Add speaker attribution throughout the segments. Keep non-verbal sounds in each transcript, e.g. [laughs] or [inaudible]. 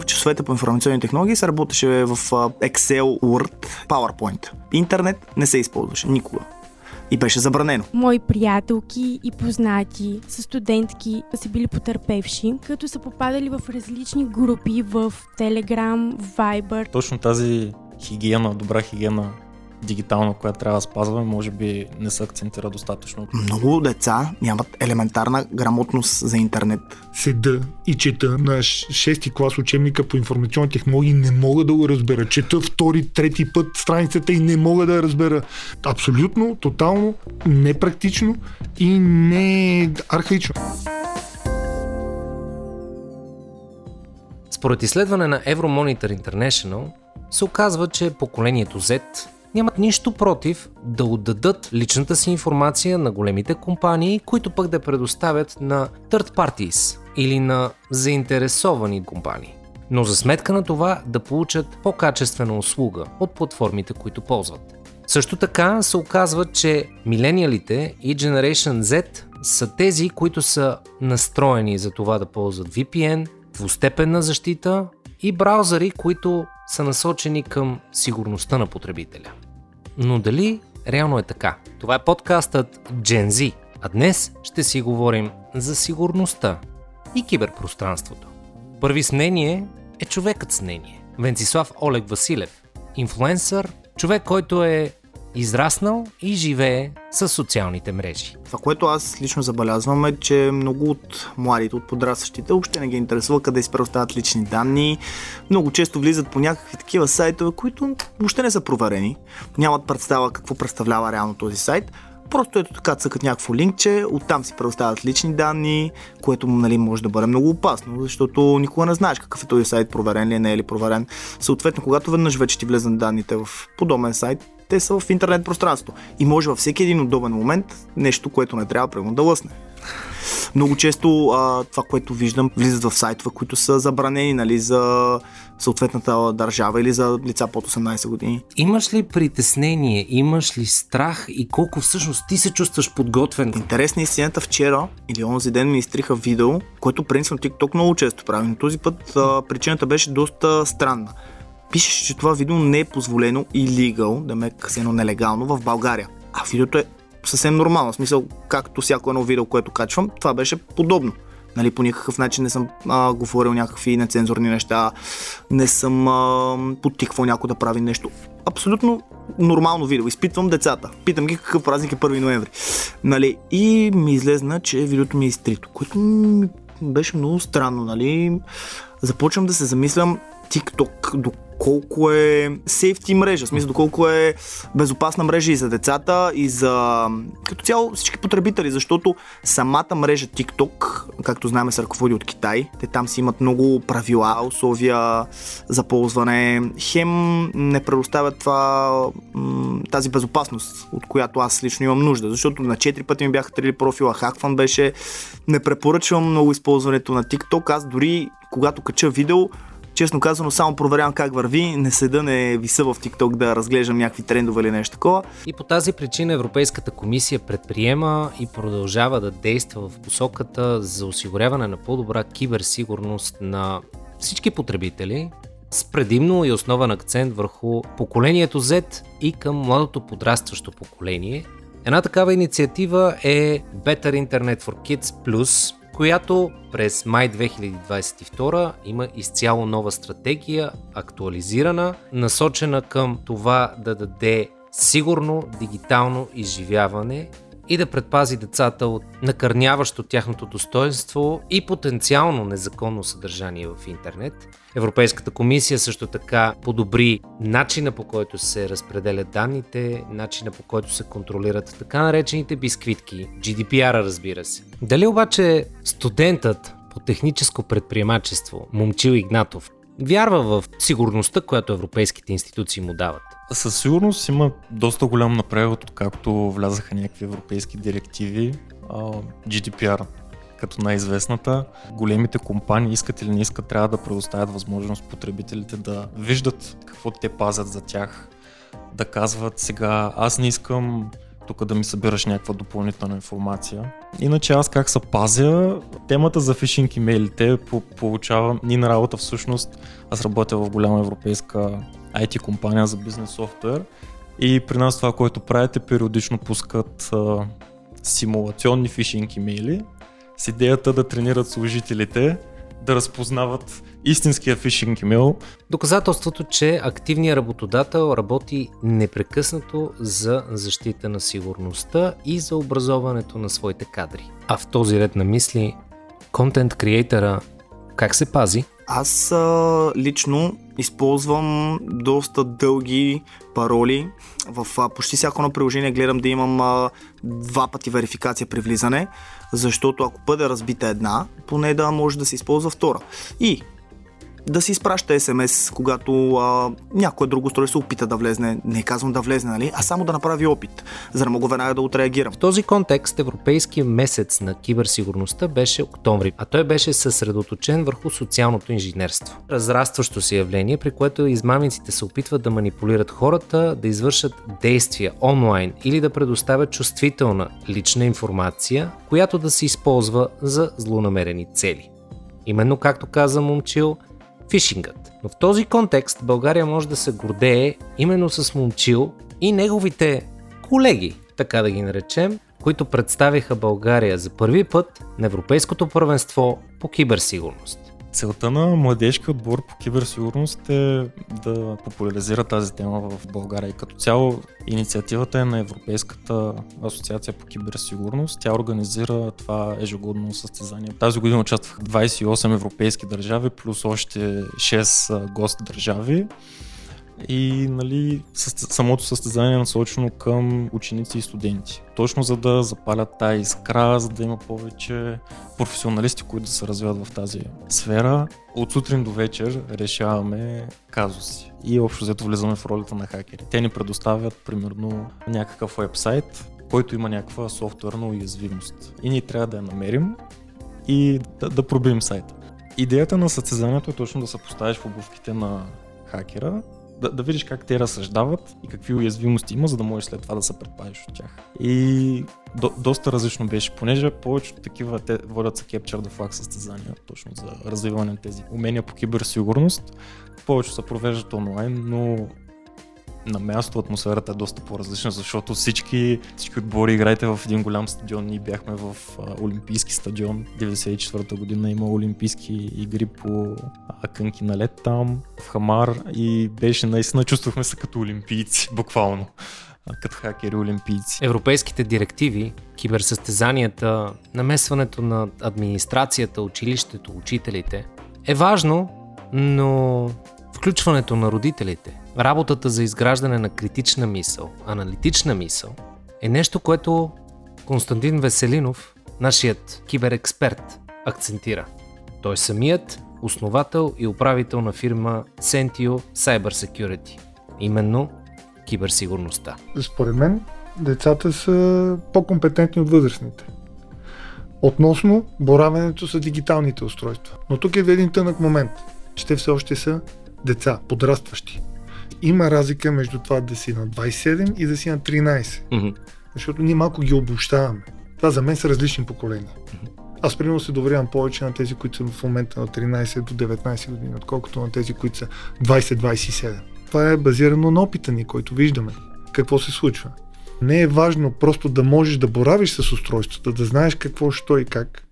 Speaker 1: В часовете по информационни технологии се работеше в Excel, Word, PowerPoint. Интернет не се използваше никога. И беше забранено.
Speaker 2: Мои приятелки и познати са студентки са били потърпевши, като са попадали в различни групи в Telegram, Viber.
Speaker 3: Точно тази хигиена, добра хигиена дигитална, която трябва да спазваме, може би не се акцентира достатъчно.
Speaker 1: Много деца нямат елементарна грамотност за интернет.
Speaker 4: седа и чета на 6-ти клас учебника по информационни технологии не мога да го разбера. Чета втори, трети път страницата и не мога да я разбера. Абсолютно, тотално непрактично и не архаично.
Speaker 5: Според изследване на Euromonitor International се оказва, че поколението Z нямат нищо против да отдадат личната си информация на големите компании, които пък да предоставят на third parties или на заинтересовани компании. Но за сметка на това да получат по-качествена услуга от платформите, които ползват. Също така се оказва, че милениалите и Generation Z са тези, които са настроени за това да ползват VPN, двустепенна защита и браузъри, които са насочени към сигурността на потребителя. Но дали реално е така? Това е подкастът Gen Z, а днес ще си говорим за сигурността и киберпространството. Първи с мнение е човекът с мнение. Венцислав Олег Василев, инфлуенсър, човек, който е израснал и живее с социалните мрежи.
Speaker 1: Това, което аз лично забелязвам е, че много от младите, от подрастващите, въобще не ги интересува къде си предоставят лични данни. Много често влизат по някакви такива сайтове, които въобще не са проверени. Нямат представа какво представлява реално този сайт. Просто ето така цъкат някакво линкче, оттам си предоставят лични данни, което нали, може да бъде много опасно, защото никога не знаеш какъв е този сайт, проверен ли е, не е ли проверен. Съответно, когато веднъж вече ти влезнат данните в подобен сайт, те са в интернет пространството. И може във всеки един удобен момент нещо, което не трябва примерно да лъсне. Много често а, това, което виждам, влизат в сайтове, които са забранени нали, за съответната държава или за лица под 18 години.
Speaker 5: Имаш ли притеснение, имаш ли страх и колко всъщност ти се чувстваш подготвен?
Speaker 1: Интересна е истината вчера или онзи ден ми изтриха видео, което принципно TikTok много често прави, но този път а, причината беше доста странна. Пишеше, че това видео не е позволено и legal, да ме едно нелегално в България. А видеото е съвсем нормално, в смисъл, както всяко едно видео, което качвам, това беше подобно. Нали, по никакъв начин не съм а, говорил някакви нецензурни неща, не съм а, подтиквал някой да прави нещо. Абсолютно нормално видео. Изпитвам децата. Питам ги какъв празник е 1 ноември. Нали, и ми излезна, че видеото ми е изтрито, което беше много странно. Нали. Започвам да се замислям TikTok доколко е сейфти мрежа, в смисъл доколко е безопасна мрежа и за децата, и за като цяло всички потребители, защото самата мрежа TikTok, както знаем, се ръководи от Китай. Те там си имат много правила, условия за ползване. Хем не предоставят това, тази безопасност, от която аз лично имам нужда, защото на 4 пъти ми бяха трили профила, хакван беше. Не препоръчвам много използването на TikTok. Аз дори когато кача видео, честно казано, само проверявам как върви, не седа, не виса в TikTok да разглеждам някакви трендове или нещо такова.
Speaker 5: И по тази причина Европейската комисия предприема и продължава да действа в посоката за осигуряване на по-добра киберсигурност на всички потребители, с предимно и основен акцент върху поколението Z и към младото подрастващо поколение. Една такава инициатива е Better Internet for Kids Plus, която през май 2022 има изцяло нова стратегия, актуализирана, насочена към това да даде сигурно дигитално изживяване и да предпази децата от накърняващо тяхното достоинство и потенциално незаконно съдържание в интернет. Европейската комисия също така подобри начина по който се разпределят данните, начина по който се контролират така наречените бисквитки, GDPR разбира се. Дали обаче студентът по техническо предприемачество Момчил Игнатов вярва в сигурността, която европейските институции му дават.
Speaker 3: Със сигурност има доста голям напредък, откакто влязаха някакви европейски директиви. GDPR като най-известната. Големите компании, искат или не искат, трябва да предоставят възможност потребителите да виждат какво те пазят за тях, да казват сега аз не искам тук да ми събираш някаква допълнителна информация. Иначе аз как се пазя, темата за фишинг имейлите получавам ни на работа всъщност. Аз работя в голяма европейска IT компания за бизнес софтуер и при нас това, което правите, периодично пускат а, симулационни фишинг имейли с идеята да тренират служителите да разпознават истинския фишинг имейл.
Speaker 5: Доказателството, че активният работодател работи непрекъснато за защита на сигурността и за образоването на своите кадри. А в този ред на мисли, контент креатора как се пази?
Speaker 1: Аз а, лично използвам доста дълги пароли. В почти всяко едно приложение гледам да имам два пъти верификация при влизане, защото ако бъде разбита една, поне да може да се използва втора. И да си изпраща СМС, когато а, някое друго устройство опита да влезне, не казвам да влезне, нали, а само да направи опит, за да мога веднага да отреагирам.
Speaker 5: В този контекст Европейския месец на киберсигурността беше октомври, а той беше съсредоточен върху социалното инженерство. Разрастващо се явление, при което измамниците се опитват да манипулират хората, да извършат действия онлайн или да предоставят чувствителна лична информация, която да се използва за злонамерени цели. Именно както каза Момчил, фишингът. Но в този контекст България може да се гордее именно с Момчил и неговите колеги, така да ги наречем, които представиха България за първи път на Европейското първенство по киберсигурност.
Speaker 3: Целта на младежки отбор по киберсигурност е да популяризира тази тема в България. И като цяло инициативата е на Европейската асоциация по киберсигурност. Тя организира това ежегодно състезание. Тази година участваха 28 европейски държави, плюс още 6 гост държави и нали, самото състезание е насочено към ученици и студенти. Точно за да запалят тази искра, за да има повече професионалисти, които да се развиват в тази сфера. От сутрин до вечер решаваме казуси и общо взето влизаме в ролята на хакери. Те ни предоставят примерно някакъв вебсайт, който има някаква софтуерна уязвимост. И ние трябва да я намерим и да, да пробием сайта. Идеята на състезанието е точно да се поставиш в обувките на хакера да, да видиш как те разсъждават и какви уязвимости има, за да можеш след това да се предпазиш от тях. И до, доста различно беше, понеже повечето такива те водят са Capture the Flag състезания, точно за развиване на тези умения по киберсигурност. Повечето се провеждат онлайн, но на място атмосферата е доста по-различна, защото всички, всички отбори играете в един голям стадион. Ние бяхме в а, Олимпийски стадион. 94-та година има Олимпийски игри по кънки на лед там, в Хамар и беше наистина, чувствахме се като олимпийци, [laughs] буквално като хакери олимпийци.
Speaker 5: Европейските директиви, киберсъстезанията, намесването на администрацията, училището, учителите е важно, но включването на родителите, работата за изграждане на критична мисъл, аналитична мисъл, е нещо, което Константин Веселинов, нашият киберексперт, акцентира. Той самият основател и управител на фирма Sentio Cyber Security. Именно киберсигурността.
Speaker 4: Според мен, децата са по-компетентни от възрастните. Относно боравенето с дигиталните устройства. Но тук е един тънък момент, че те все още са деца, подрастващи. Има разлика между това да си на 27 и да си на 13. Mm-hmm. Защото ние малко ги обощаваме. Това за мен са различни поколения. Mm-hmm. Аз примерно се доверявам повече на тези, които са в момента на 13 до 19 години, отколкото на тези, които са 20-27. Това е базирано на опита ни, който виждаме. Какво се случва. Не е важно просто да можеш да боравиш с устройството, да знаеш какво, що и как,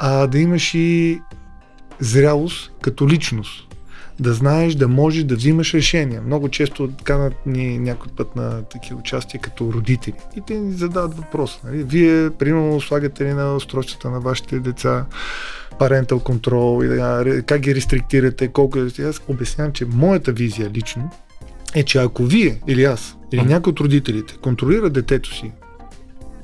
Speaker 4: а да имаш и зрялост като личност да знаеш, да можеш да взимаш решения. Много често канат ни някой път на такива участия като родители. И те ни задават въпрос. Нали? Вие, примерно, слагате ли на устройствата на вашите деца парентал контрол, как ги рестриктирате, колко... Аз обяснявам, че моята визия лично е, че ако вие или аз, или някой от родителите контролира детето си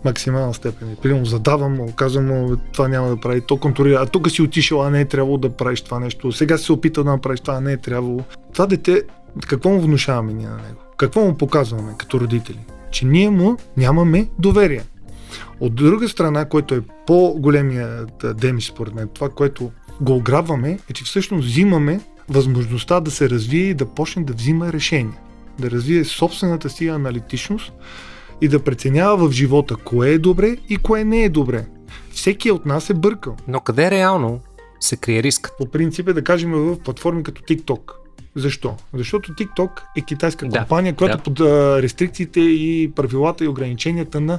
Speaker 4: максимална степен. Примерно задавам му, казвам това няма да прави, то контролира. А тук си отишъл, а не е трябвало да правиш това нещо. Сега се опитал да направиш това, а не е трябвало. Това дете, какво му внушаваме ние на него? Какво му показваме като родители? Че ние му нямаме доверие. От друга страна, което е по-големия демиш според мен, това, което го ограбваме, е, че всъщност взимаме възможността да се развие и да почне да взима решения. Да развие собствената си аналитичност и да преценява в живота кое е добре и кое не е добре. Всеки от нас е бъркал.
Speaker 5: Но къде реално се крие рискът?
Speaker 4: По принцип е да кажем в платформи като TikTok. Защо? Защото TikTok е китайска
Speaker 5: Да,
Speaker 4: компания, която
Speaker 5: да.
Speaker 4: под рестрикциите и правилата и ограниченията на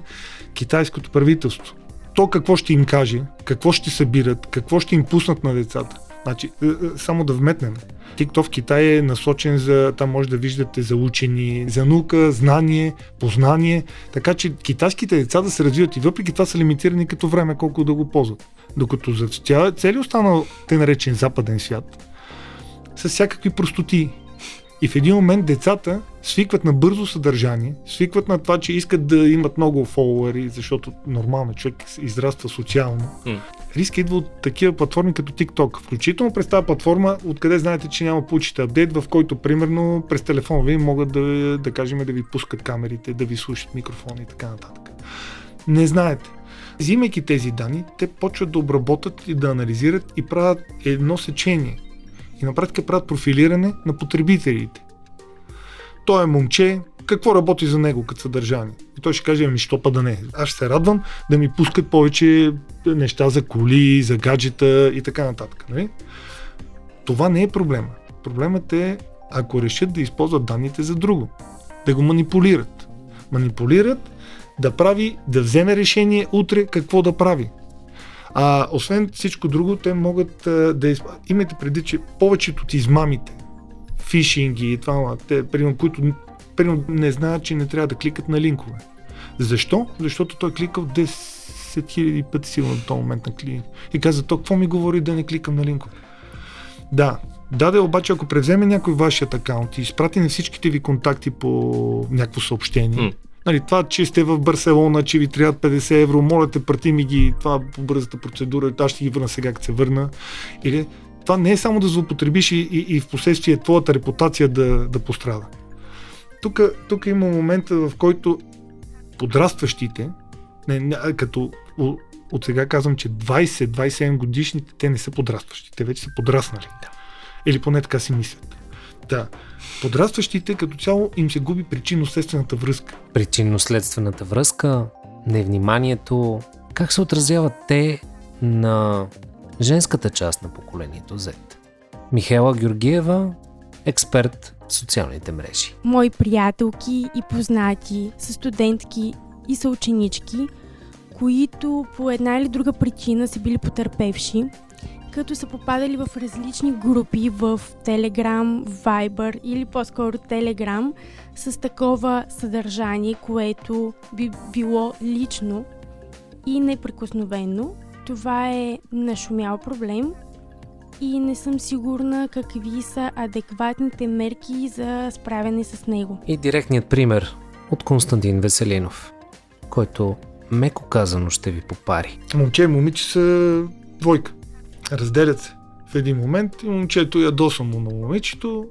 Speaker 4: китайското правителство. То какво ще им каже, какво ще събират, какво ще им пуснат на децата. Значи, е, е, само да вметнем. TikTok в Китай е насочен за, там може да виждате за учени, за наука, знание, познание, така че китайските деца да се развиват и въпреки това са лимитирани като време, колко да го ползват. Докато за целият останал, те наречен западен свят, с всякакви простоти. И в един момент децата свикват на бързо съдържание, свикват на това, че искат да имат много фолуари, защото нормално човек израства социално.
Speaker 5: М.
Speaker 4: Риск идва от такива платформи като TikTok. Включително през тази платформа, откъде знаете, че няма получите апдейт, в който примерно през телефона ви могат да, да кажем да ви пускат камерите, да ви слушат микрофони и така нататък. Не знаете. Взимайки тези данни, те почват да обработят и да анализират и правят едно сечение. И на практика правят профилиране на потребителите. Той е момче, какво работи за него като съдържание? И той ще каже, ами що па да не. Аз ще се радвам да ми пускат повече неща за коли, за гаджета и така нататък. Нали? Това не е проблема. Проблемът е, ако решат да използват данните за друго. Да го манипулират. Манипулират да прави, да вземе решение утре какво да прави. А освен всичко друго, те могат а, да изп... Имайте преди, че повечето от измамите, фишинги и това, те, примерно, които примерно, не знаят, че не трябва да кликат на линкове. Защо? Защото той е кликал 10 000 пъти сигурно до този момент на клиент. И каза, то какво ми говори да не кликам на линкове? Да, Даде обаче, ако превземе някой вашият акаунт и изпрати на всичките ви контакти по някакво съобщение,
Speaker 5: М.
Speaker 4: Нали, това, че сте в Барселона, че ви трябват 50 евро, моля те, прати ми ги, това по бързата процедура, аз ще ги върна сега, като се върна. Или това не е само да злоупотребиш и, и, и в последствие твоята репутация да, да пострада. Тук, тук има момента, в който подрастващите, не, не, като от сега казвам, че 20-27 годишните, те не са подрастващи, те вече са подраснали. Да. Или поне така си мислят. Да. Подрастващите като цяло им се губи причинно-следствената връзка.
Speaker 5: Причинно-следствената връзка, невниманието, как се отразяват те на женската част на поколението Z? Михела Георгиева, експерт в социалните мрежи.
Speaker 2: Мои приятелки и познати са студентки и са ученички, които по една или друга причина са били потърпевши, като са попадали в различни групи в Telegram, Viber или по-скоро Telegram с такова съдържание, което би било лично и неприкосновено. Това е нашумял проблем и не съм сигурна какви са адекватните мерки за справяне с него.
Speaker 5: И директният пример от Константин Веселинов, който меко казано ще ви попари.
Speaker 4: Момче и момиче са двойка. Разделят се. В един момент и момчето ядоса му на момичето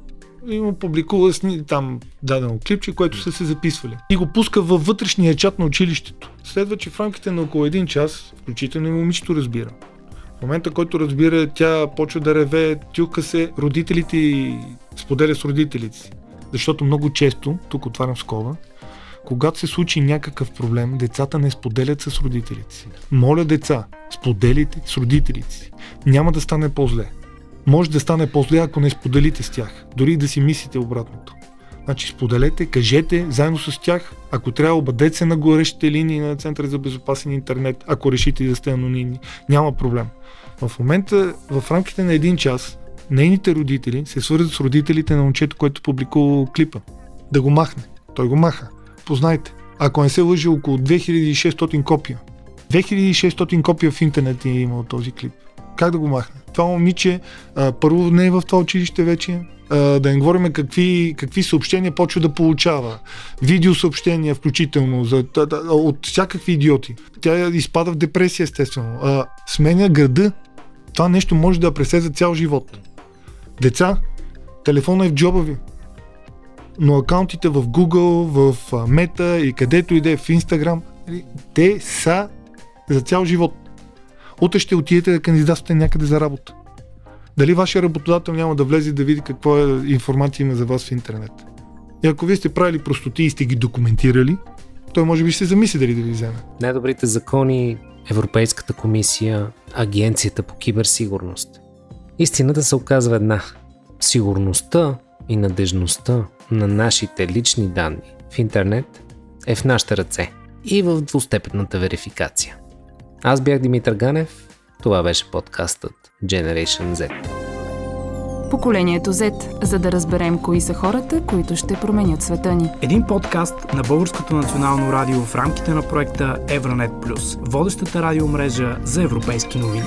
Speaker 4: и му публикува сни, там дадено клипче, което са се записвали. И го пуска във вътрешния чат на училището. Следва, че в рамките на около един час, включително и момичето разбира. В момента, който разбира, тя почва да реве, тюка се, родителите и споделя с родителите си. Защото много често, тук отварям скоба, когато се случи някакъв проблем, децата не споделят с родителите си. Моля деца, споделите с родителите си. Няма да стане по-зле. Може да стане по-зле, ако не споделите с тях. Дори да си мислите обратното. Значи споделете, кажете заедно с тях. Ако трябва, обадете се на горещите линии на Центъра за безопасен интернет, ако решите да сте анонимни. Няма проблем. В момента, в рамките на един час, нейните родители се свързват с родителите на момчето, което публикува клипа. Да го махне. Той го маха. Познайте. Ако не се лъжи, около 2600 копия. 2600 копия в интернет е имал този клип. Как да го махне? Това момиче а, първо не е в това училище вече, а, да не говорим какви, какви съобщения почва да получава. Видеосъобщения включително за, да, да, от всякакви идиоти. Тя изпада в депресия естествено. А, сменя града. Това нещо може да преследва цял живот. Деца, телефона е в джоба ви. Но акаунтите в Google, в Meta и където и да е в Instagram, нали, те са за цял живот. Утре ще отидете да кандидатствате някъде за работа. Дали вашия работодател няма да влезе да види какво е информация има за вас в интернет. И ако вие сте правили простоти и сте ги документирали, той може би ще се замисли дали да ви вземе.
Speaker 5: Най-добрите закони, Европейската комисия, Агенцията по киберсигурност. Истината се оказва една. Сигурността и надежността на нашите лични данни в интернет е в нашите ръце и в двустепенната верификация. Аз бях Димитър Ганев, това беше подкастът Generation Z.
Speaker 6: Поколението Z, за да разберем кои са хората, които ще променят света ни.
Speaker 7: Един подкаст на Българското национално радио в рамките на проекта Евронет Плюс, водещата радиомрежа за европейски новини.